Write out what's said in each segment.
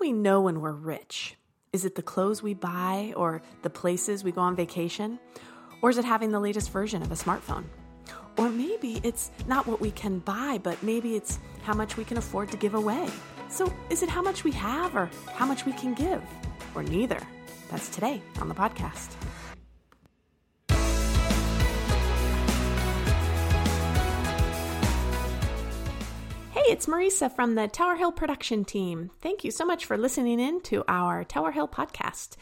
we know when we're rich? Is it the clothes we buy or the places we go on vacation? Or is it having the latest version of a smartphone? Or maybe it's not what we can buy, but maybe it's how much we can afford to give away. So is it how much we have or how much we can give? Or neither? That's today on the podcast. Hey, it's Marisa from the Tower Hill production team. Thank you so much for listening in to our Tower Hill podcast.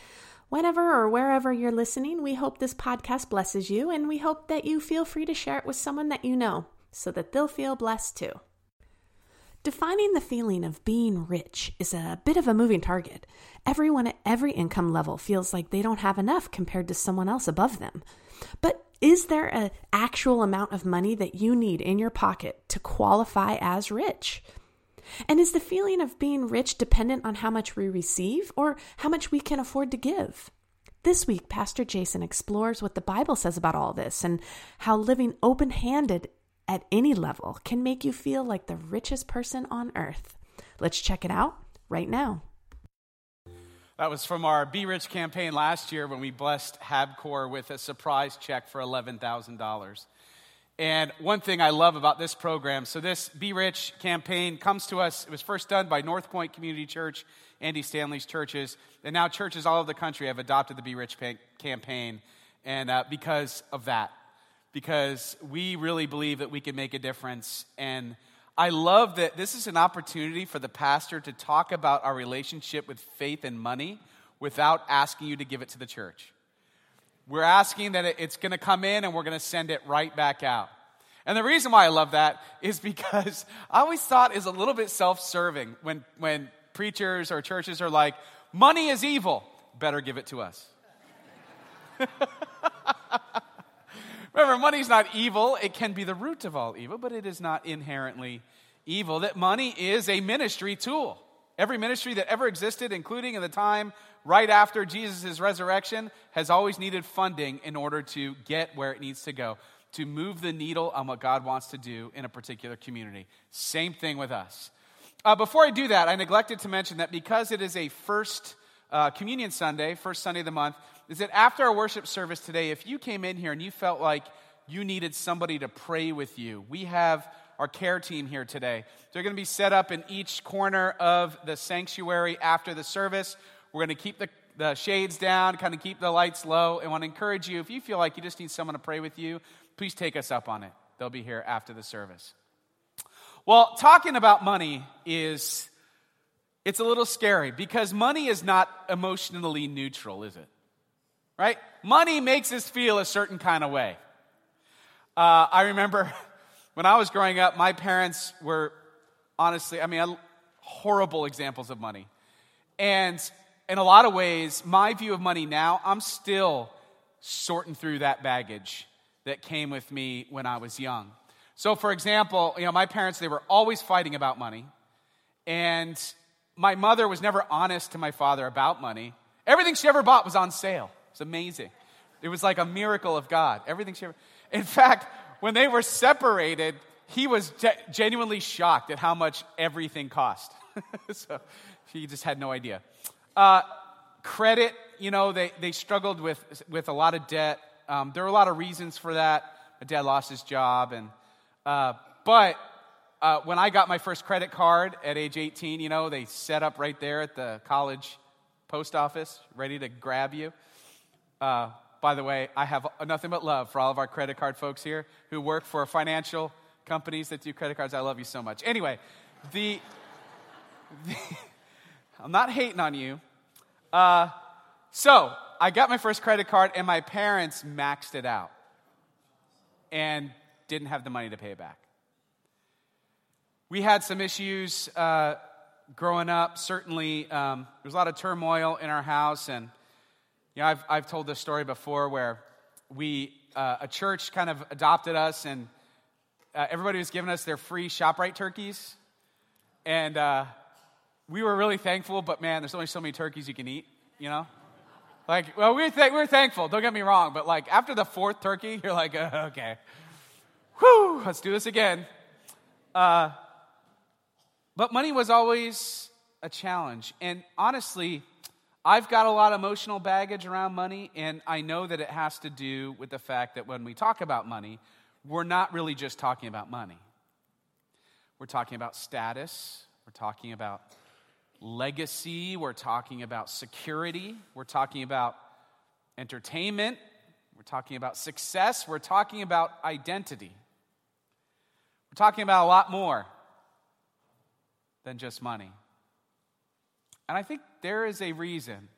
Whenever or wherever you're listening, we hope this podcast blesses you, and we hope that you feel free to share it with someone that you know so that they'll feel blessed too. Defining the feeling of being rich is a bit of a moving target. Everyone at every income level feels like they don't have enough compared to someone else above them. But is there an actual amount of money that you need in your pocket to qualify as rich? And is the feeling of being rich dependent on how much we receive or how much we can afford to give? This week, Pastor Jason explores what the Bible says about all this and how living open handed at any level can make you feel like the richest person on earth. Let's check it out right now. That was from our Be Rich campaign last year when we blessed HABcore with a surprise check for $11,000. And one thing I love about this program so, this Be Rich campaign comes to us. It was first done by North Point Community Church, Andy Stanley's churches. And now churches all over the country have adopted the Be Rich campaign. And uh, because of that, because we really believe that we can make a difference. And I love that this is an opportunity for the pastor to talk about our relationship with faith and money without asking you to give it to the church. We're asking that it's going to come in and we're going to send it right back out. And the reason why I love that is because I always thought is a little bit self-serving when, when preachers or churches are like, money is evil, better give it to us. Remember, money's not evil. It can be the root of all evil, but it is not inherently evil. That money is a ministry tool. Every ministry that ever existed, including in the time right after Jesus' resurrection, has always needed funding in order to get where it needs to go, to move the needle on what God wants to do in a particular community. Same thing with us. Uh, before I do that, I neglected to mention that because it is a first uh, communion Sunday, first Sunday of the month, is that after our worship service today, if you came in here and you felt like you needed somebody to pray with you, we have our care team here today. They're going to be set up in each corner of the sanctuary after the service. We're going to keep the, the shades down, kind of keep the lights low, and want to encourage you if you feel like you just need someone to pray with you, please take us up on it. They'll be here after the service. Well, talking about money is it's a little scary because money is not emotionally neutral, is it? Right? Money makes us feel a certain kind of way. Uh, I remember when I was growing up, my parents were honestly, I mean, horrible examples of money. And in a lot of ways, my view of money now, I'm still sorting through that baggage that came with me when I was young. So, for example, you know, my parents, they were always fighting about money. And my mother was never honest to my father about money. Everything she ever bought was on sale. It's amazing. It was like a miracle of God. Everything she ever. In fact, when they were separated, he was ge- genuinely shocked at how much everything cost. so he just had no idea. Uh, credit, you know, they, they struggled with, with a lot of debt. Um, there were a lot of reasons for that. My dad lost his job. And, uh, but uh, when I got my first credit card at age 18, you know, they set up right there at the college post office, ready to grab you. Uh, by the way, I have nothing but love for all of our credit card folks here who work for financial companies that do credit cards. I love you so much. Anyway, the, the I'm not hating on you. Uh, so I got my first credit card, and my parents maxed it out and didn't have the money to pay it back. We had some issues uh, growing up. Certainly, um, there was a lot of turmoil in our house, and you know, I've, I've told this story before where we, uh, a church kind of adopted us and uh, everybody was giving us their free ShopRite turkeys. And uh, we were really thankful, but man, there's only so many turkeys you can eat, you know? Like, well, we're, th- we're thankful, don't get me wrong, but like after the fourth turkey, you're like, uh, okay, whew, let's do this again. Uh, but money was always a challenge. And honestly, I've got a lot of emotional baggage around money, and I know that it has to do with the fact that when we talk about money, we're not really just talking about money. We're talking about status, we're talking about legacy, we're talking about security, we're talking about entertainment, we're talking about success, we're talking about identity. We're talking about a lot more than just money. And I think there is a reason.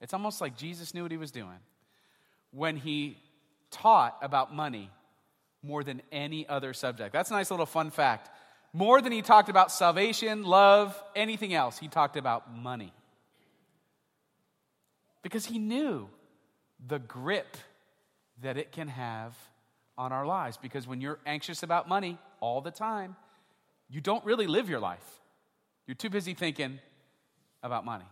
It's almost like Jesus knew what he was doing when he taught about money more than any other subject. That's a nice little fun fact. More than he talked about salvation, love, anything else, he talked about money. Because he knew the grip that it can have on our lives. Because when you're anxious about money all the time, you don't really live your life. You're too busy thinking about money.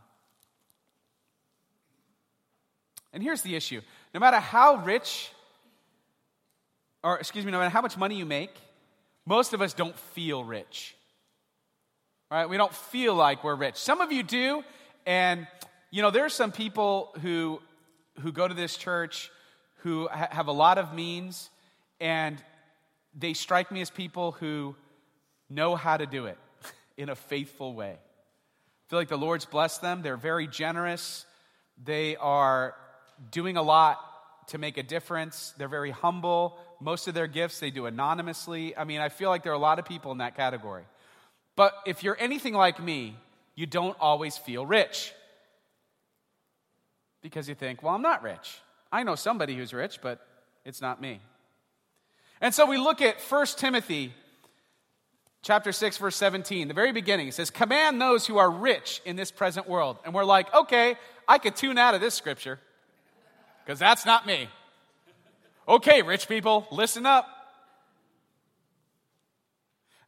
And here's the issue no matter how rich, or excuse me, no matter how much money you make, most of us don't feel rich. Right? We don't feel like we're rich. Some of you do, and you know, there are some people who who go to this church who ha- have a lot of means, and they strike me as people who know how to do it in a faithful way. Feel like the Lord's blessed them. They're very generous. They are doing a lot to make a difference. They're very humble. Most of their gifts they do anonymously. I mean, I feel like there are a lot of people in that category. But if you're anything like me, you don't always feel rich. Because you think, well, I'm not rich. I know somebody who's rich, but it's not me. And so we look at 1 Timothy chapter 6 verse 17 the very beginning it says command those who are rich in this present world. And we're like okay i could tune out of this scripture because that's not me. Okay rich people listen up.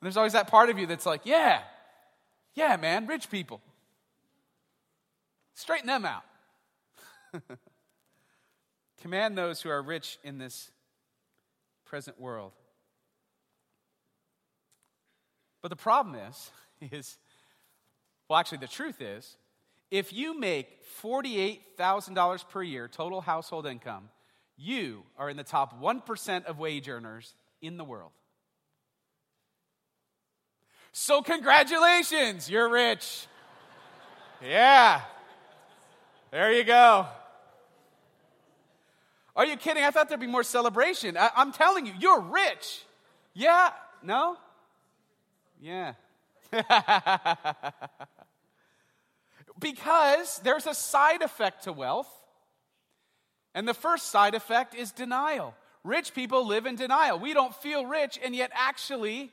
And there's always that part of you that's like yeah yeah man rich people. Straighten them out. Command those who are rich in this present world but the problem is, is, well, actually, the truth is, if you make $48,000 per year total household income, you are in the top 1% of wage earners in the world. So, congratulations, you're rich. yeah. There you go. Are you kidding? I thought there'd be more celebration. I, am telling you, you're rich. Yeah? No? Yeah. because there's a side effect to wealth. And the first side effect is denial. Rich people live in denial. We don't feel rich, and yet actually,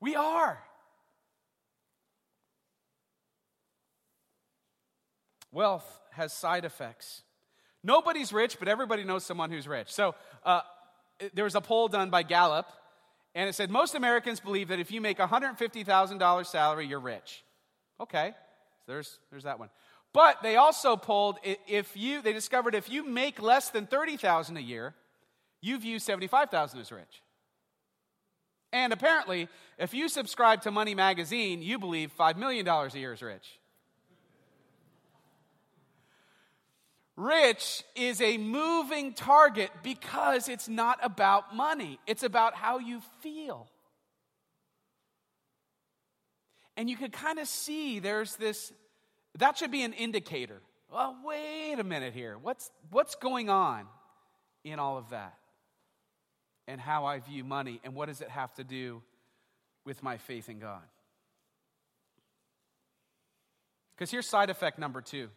we are. Wealth has side effects. Nobody's rich, but everybody knows someone who's rich. So, uh, there was a poll done by Gallup and it said most Americans believe that if you make $150,000 salary, you're rich. Okay, so there's, there's that one. But they also polled if you, they discovered if you make less than 30,000 a year, you view 75,000 as rich. And apparently, if you subscribe to Money Magazine, you believe $5 million a year is rich. Rich is a moving target because it's not about money, it's about how you feel. And you can kind of see there's this, that should be an indicator. Well, wait a minute here. What's, what's going on in all of that? And how I view money, and what does it have to do with my faith in God? Because here's side effect number two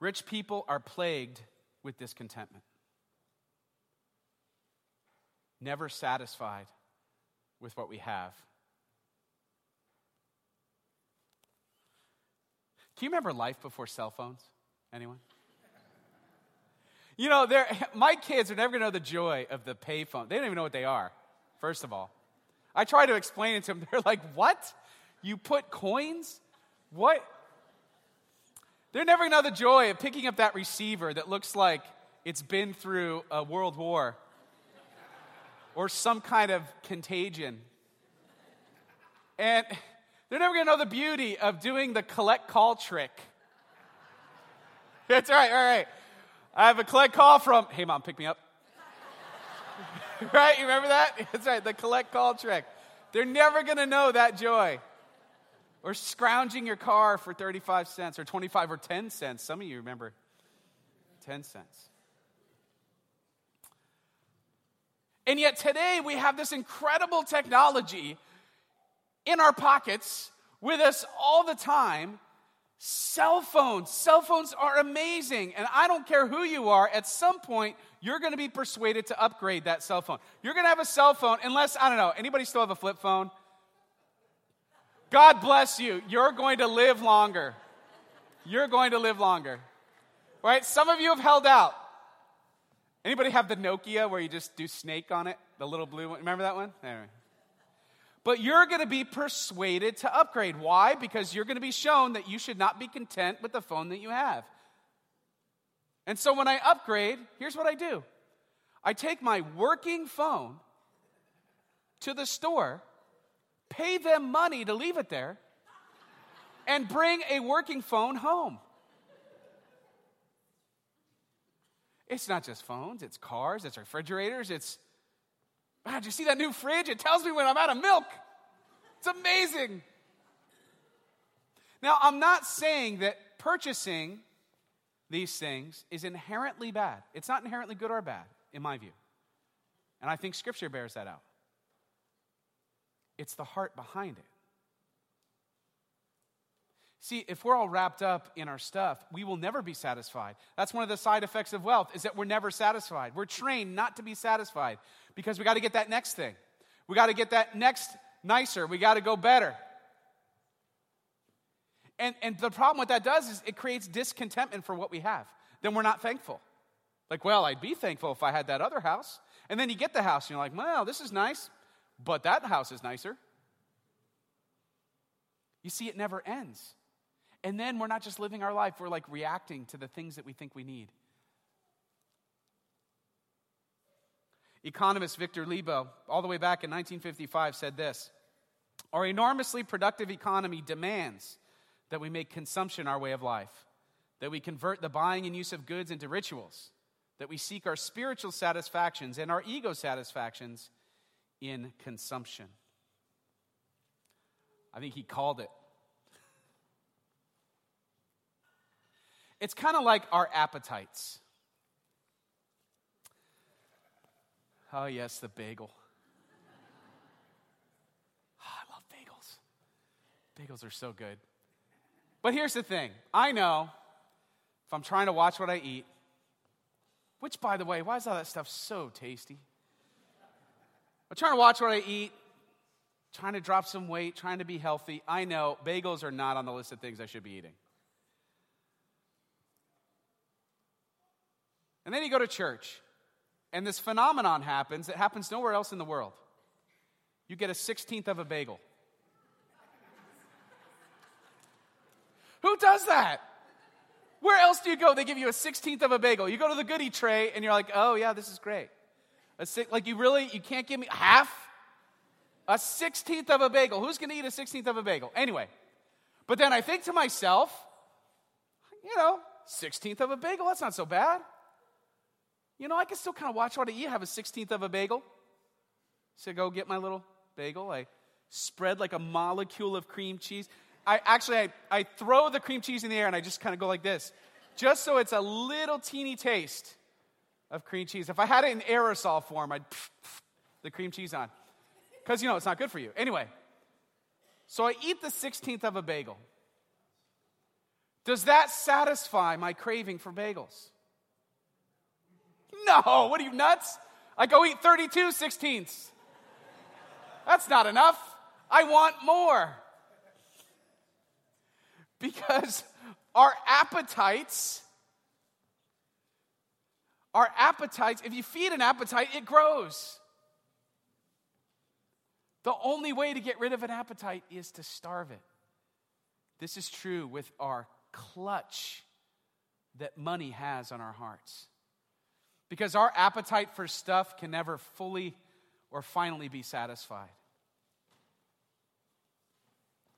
Rich people are plagued with discontentment, never satisfied with what we have. Can you remember life before cell phones? Anyone? You know, my kids are never going to know the joy of the payphone. They don't even know what they are, first of all. I try to explain it to them. They're like, what? You put coins? What? They're never going to know the joy of picking up that receiver that looks like it's been through a world war or some kind of contagion. And They're never going to know the beauty of doing the collect call trick. That's right, all right. I have a collect call from, hey, mom, pick me up. right? You remember that? That's right, the collect call trick. They're never going to know that joy. Or scrounging your car for 35 cents or 25 or 10 cents. Some of you remember 10 cents. And yet today we have this incredible technology in our pockets with us all the time. Cell phones. Cell phones are amazing. And I don't care who you are, at some point, you're going to be persuaded to upgrade that cell phone. You're going to have a cell phone, unless, I don't know, anybody still have a flip phone? God bless you. You're going to live longer. You're going to live longer. Right? Some of you have held out. Anybody have the Nokia where you just do snake on it? The little blue one. Remember that one? Anyway. But you're going to be persuaded to upgrade. Why? Because you're going to be shown that you should not be content with the phone that you have. And so when I upgrade, here's what I do I take my working phone to the store, pay them money to leave it there, and bring a working phone home. It's not just phones, it's cars, it's refrigerators, it's. Ah, wow, did you see that new fridge? It tells me when I'm out of milk. It's amazing. Now, I'm not saying that purchasing these things is inherently bad. It's not inherently good or bad, in my view. And I think Scripture bears that out. It's the heart behind it. See, if we're all wrapped up in our stuff, we will never be satisfied. That's one of the side effects of wealth is that we're never satisfied. We're trained not to be satisfied because we got to get that next thing. We got to get that next nicer. We got to go better. And, and the problem what that does is it creates discontentment for what we have. Then we're not thankful. Like, well, I'd be thankful if I had that other house. And then you get the house and you're like, well, this is nice, but that house is nicer. You see, it never ends. And then we're not just living our life, we're like reacting to the things that we think we need. Economist Victor Lebow, all the way back in 1955, said this Our enormously productive economy demands that we make consumption our way of life, that we convert the buying and use of goods into rituals, that we seek our spiritual satisfactions and our ego satisfactions in consumption. I think he called it It's kind of like our appetites. Oh, yes, the bagel. Oh, I love bagels. Bagels are so good. But here's the thing I know if I'm trying to watch what I eat, which, by the way, why is all that stuff so tasty? I'm trying to watch what I eat, trying to drop some weight, trying to be healthy. I know bagels are not on the list of things I should be eating. And then you go to church, and this phenomenon happens that happens nowhere else in the world. You get a 16th of a bagel. Who does that? Where else do you go? They give you a 16th of a bagel. You go to the goodie tray and you're like, oh, yeah, this is great. A like, you really, you can't give me half? A 16th of a bagel. Who's going to eat a 16th of a bagel? Anyway, but then I think to myself, you know, 16th of a bagel, that's not so bad. You know, I can still kind of watch what I eat, have a 16th of a bagel. So I go get my little bagel. I spread like a molecule of cream cheese. I actually, I, I throw the cream cheese in the air and I just kind of go like this, just so it's a little teeny taste of cream cheese. If I had it in aerosol form, I'd pff, pff, the cream cheese on. Because, you know, it's not good for you. Anyway, so I eat the 16th of a bagel. Does that satisfy my craving for bagels? No, what are you nuts? I go eat 32 sixteenths. That's not enough. I want more. Because our appetites, our appetites, if you feed an appetite, it grows. The only way to get rid of an appetite is to starve it. This is true with our clutch that money has on our hearts. Because our appetite for stuff can never fully or finally be satisfied.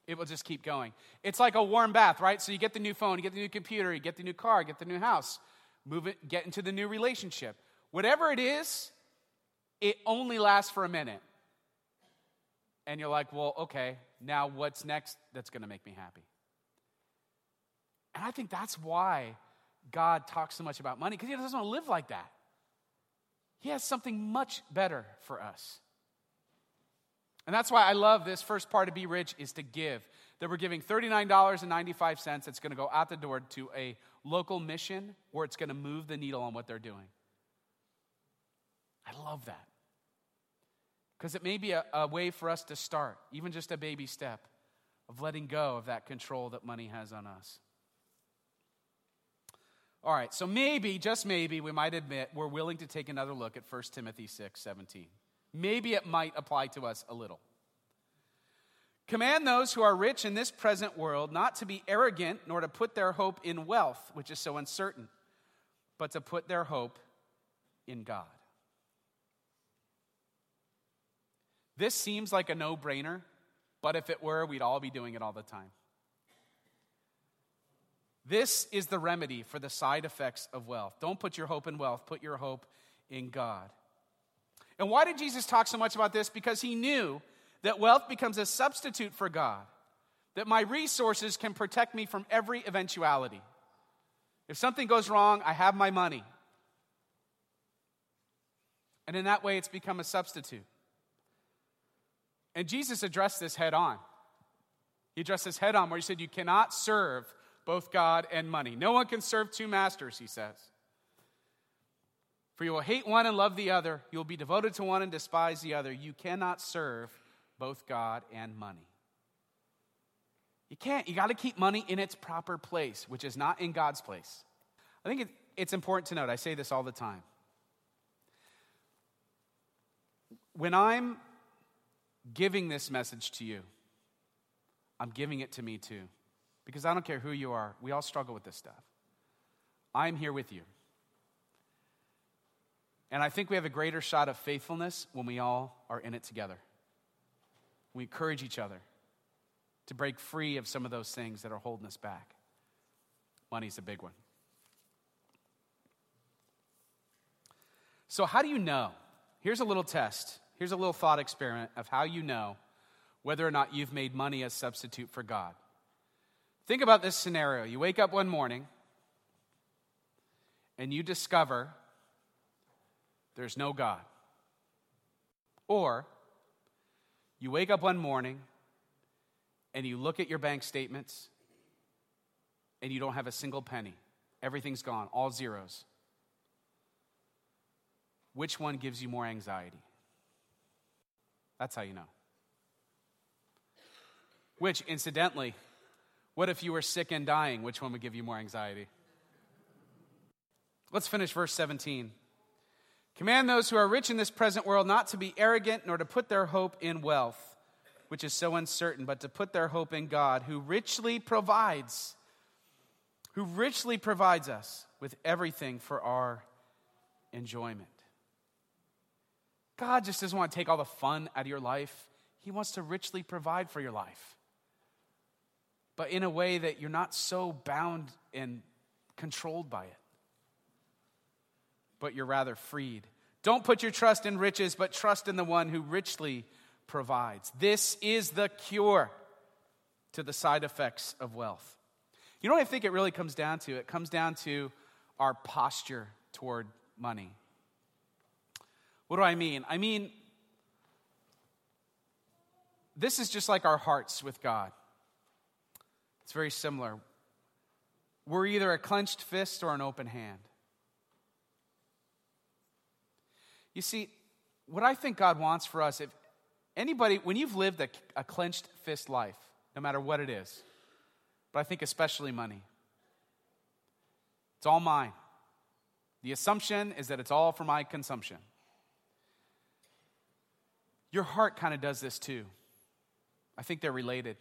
It will just keep going. It's like a warm bath, right? So you get the new phone, you get the new computer, you get the new car, you get the new house, move it, get into the new relationship. Whatever it is, it only lasts for a minute. And you're like, well, okay, now what's next that's to make me happy? And I think that's why God talks so much about money, because He doesn't want to live like that. He has something much better for us. And that's why I love this first part of Be Rich is to give. That we're giving $39.95 that's going to go out the door to a local mission or it's going to move the needle on what they're doing. I love that. Because it may be a, a, way for us to start, even just a baby step, of letting go of that control that money has on us. All right, so maybe, just maybe, we might admit we're willing to take another look at 1 Timothy 6 17. Maybe it might apply to us a little. Command those who are rich in this present world not to be arrogant, nor to put their hope in wealth, which is so uncertain, but to put their hope in God. This seems like a no brainer, but if it were, we'd all be doing it all the time. This is the remedy for the side effects of wealth. Don't put your hope in wealth, put your hope in God. And why did Jesus talk so much about this? Because he knew that wealth becomes a substitute for God, that my resources can protect me from every eventuality. If something goes wrong, I have my money. And in that way, it's become a substitute. And Jesus addressed this head on. He addressed this head on where he said, You cannot serve both God and money. No one can serve two masters, he says. For you will hate one and love the other. You will be devoted to one and despise the other. You cannot serve both God and money. You can't. You got to keep money in its proper place, which is not in God's place. I think it, it's important to note, I say this all the time. When I'm giving this message to you, I'm giving it to me too. Because I don't care who you are, we all struggle with this stuff. I'm here with you. And I think we have a greater shot of faithfulness when we all are in it together. We encourage each other to break free of some of those things that are holding us back. Money's a big one. So, how do you know? Here's a little test. Here's a little thought experiment of how you know whether or not you've made money a substitute for God. Think about this scenario. You wake up one morning and you discover there's no God. Or you wake up one morning and you look at your bank statements and you don't have a single penny. Everything's gone, all zeros. Which one gives you more anxiety? That's how you know. Which, incidentally, what if you were sick and dying? Which one would give you more anxiety? Let's finish verse 17. Command those who are rich in this present world not to be arrogant, nor to put their hope in wealth, which is so uncertain, but to put their hope in God, who richly provides, who richly provides us with everything for our enjoyment. God just doesn't want to take all the fun out of your life. He wants to richly provide for your life. But in a way that you're not so bound and controlled by it but you're rather freed. Don't put your trust in riches, but trust in the one who richly provides. This is the cure to the side effects of wealth. You know what I think it really comes down to? It comes down to our posture toward money. What do I mean? I mean, this is just like our hearts with God. It's very similar. We're either a clenched fist or an open hand. You see, what I think God wants for us, if anybody, when you've lived a, a clenched fist life, no matter what it is, but I think especially money, it's all mine. The assumption is that it's all for my consumption. Your heart kind of does this too. I think they're related.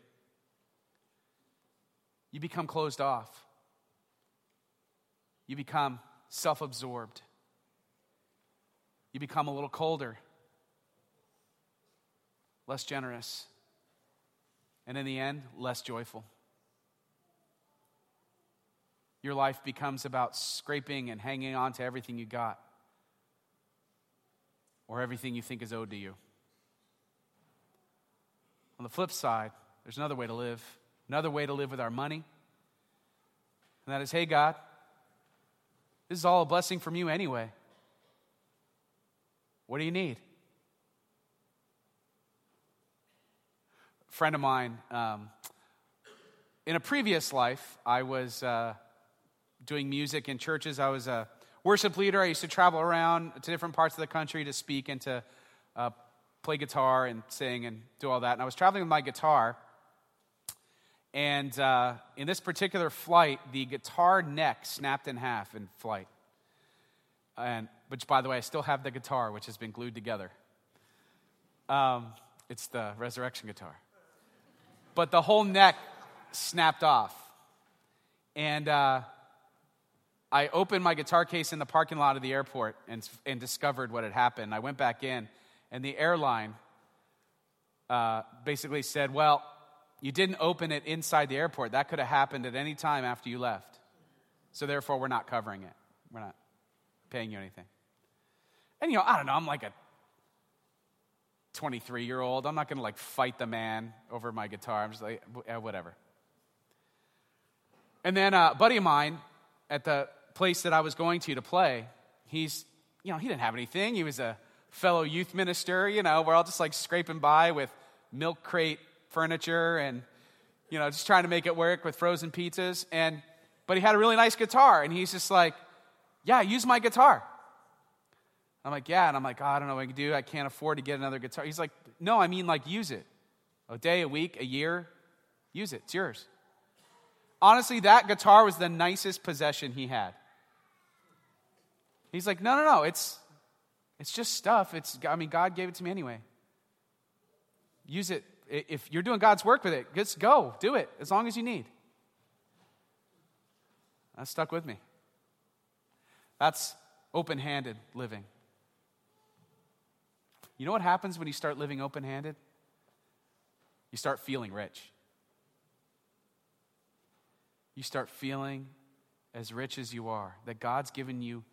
You become closed off, you become self absorbed you become a little colder, less generous. And in the end, less joyful. Your life becomes about scraping and hanging on to everything you got or everything you think is owed to you. On the flip side, there's another way to live, another way to live with our money. And that is hey, God, this is all a blessing from you anyway. What do you need? A friend of mine, um, in a previous life, I was uh, doing music in churches. I was a worship leader. I used to travel around to different parts of the country to speak and to uh, play guitar and sing and do all that. And I was traveling with my guitar. And uh, in this particular flight, the guitar neck snapped in half in flight. And, which, by the way, I still have the guitar, which has been glued together. Um, it's the resurrection guitar. But the whole neck snapped off. And uh, I opened my guitar case in the parking lot of the airport and, and discovered what had happened. I went back in, and the airline uh, basically said, Well, you didn't open it inside the airport. That could have happened at any time after you left. So therefore, we're not covering it. We're not paying you anything. And, you know, I don't know, I'm like a 23 year old. I'm not going to like fight the man over my guitar. I'm just like, eh, whatever. And then a buddy of mine at the place that I was going to to play, he's, you know, he didn't have anything. He was a fellow youth minister, you know, we're all just like scraping by with milk crate furniture and, you know, just trying to make it work with frozen pizzas. And, but he had a really nice guitar, and he's just like, yeah, use my guitar. I'm like, yeah. And I'm like, oh, I don't know what I can do. I can't afford to get another guitar. He's like, no, I mean, like, use it. A day, a week, a year, use it. It's yours. Honestly, that guitar was the nicest possession he had. He's like, no, no, no, it's, it's just stuff. It's, I mean, God gave it to me anyway. Use it. If you're doing God's work with it, just go, do it, as long as you need. That stuck with me. That's open handed living. You know what happens when you start living open handed? You start feeling rich. You start feeling as rich as you are, that God's given you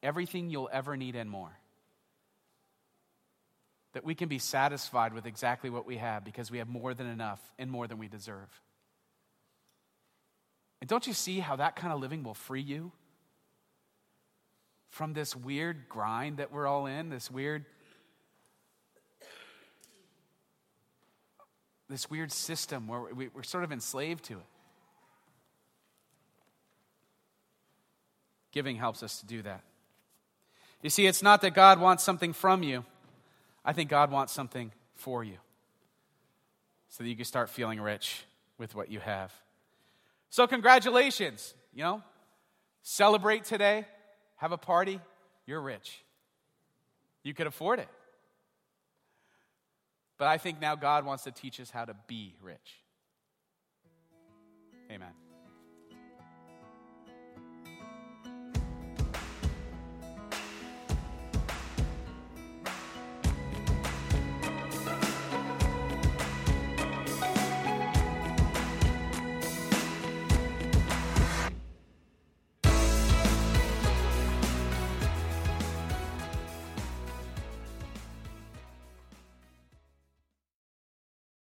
everything you'll ever need and more. That we can be satisfied with exactly what we have because we have more than enough and more than we deserve. And don't you see how that kind of living will free you from this weird grind that we're all in, this weird this weird system where we're sort of enslaved to it. Giving helps us to do that. You see, it's not that God wants something from you, I think God wants something for you so that you can start feeling rich with what you have. So, congratulations. You know, celebrate today, have a party, you're rich. You could afford it. But I think now God wants to teach us how to be rich. Amen.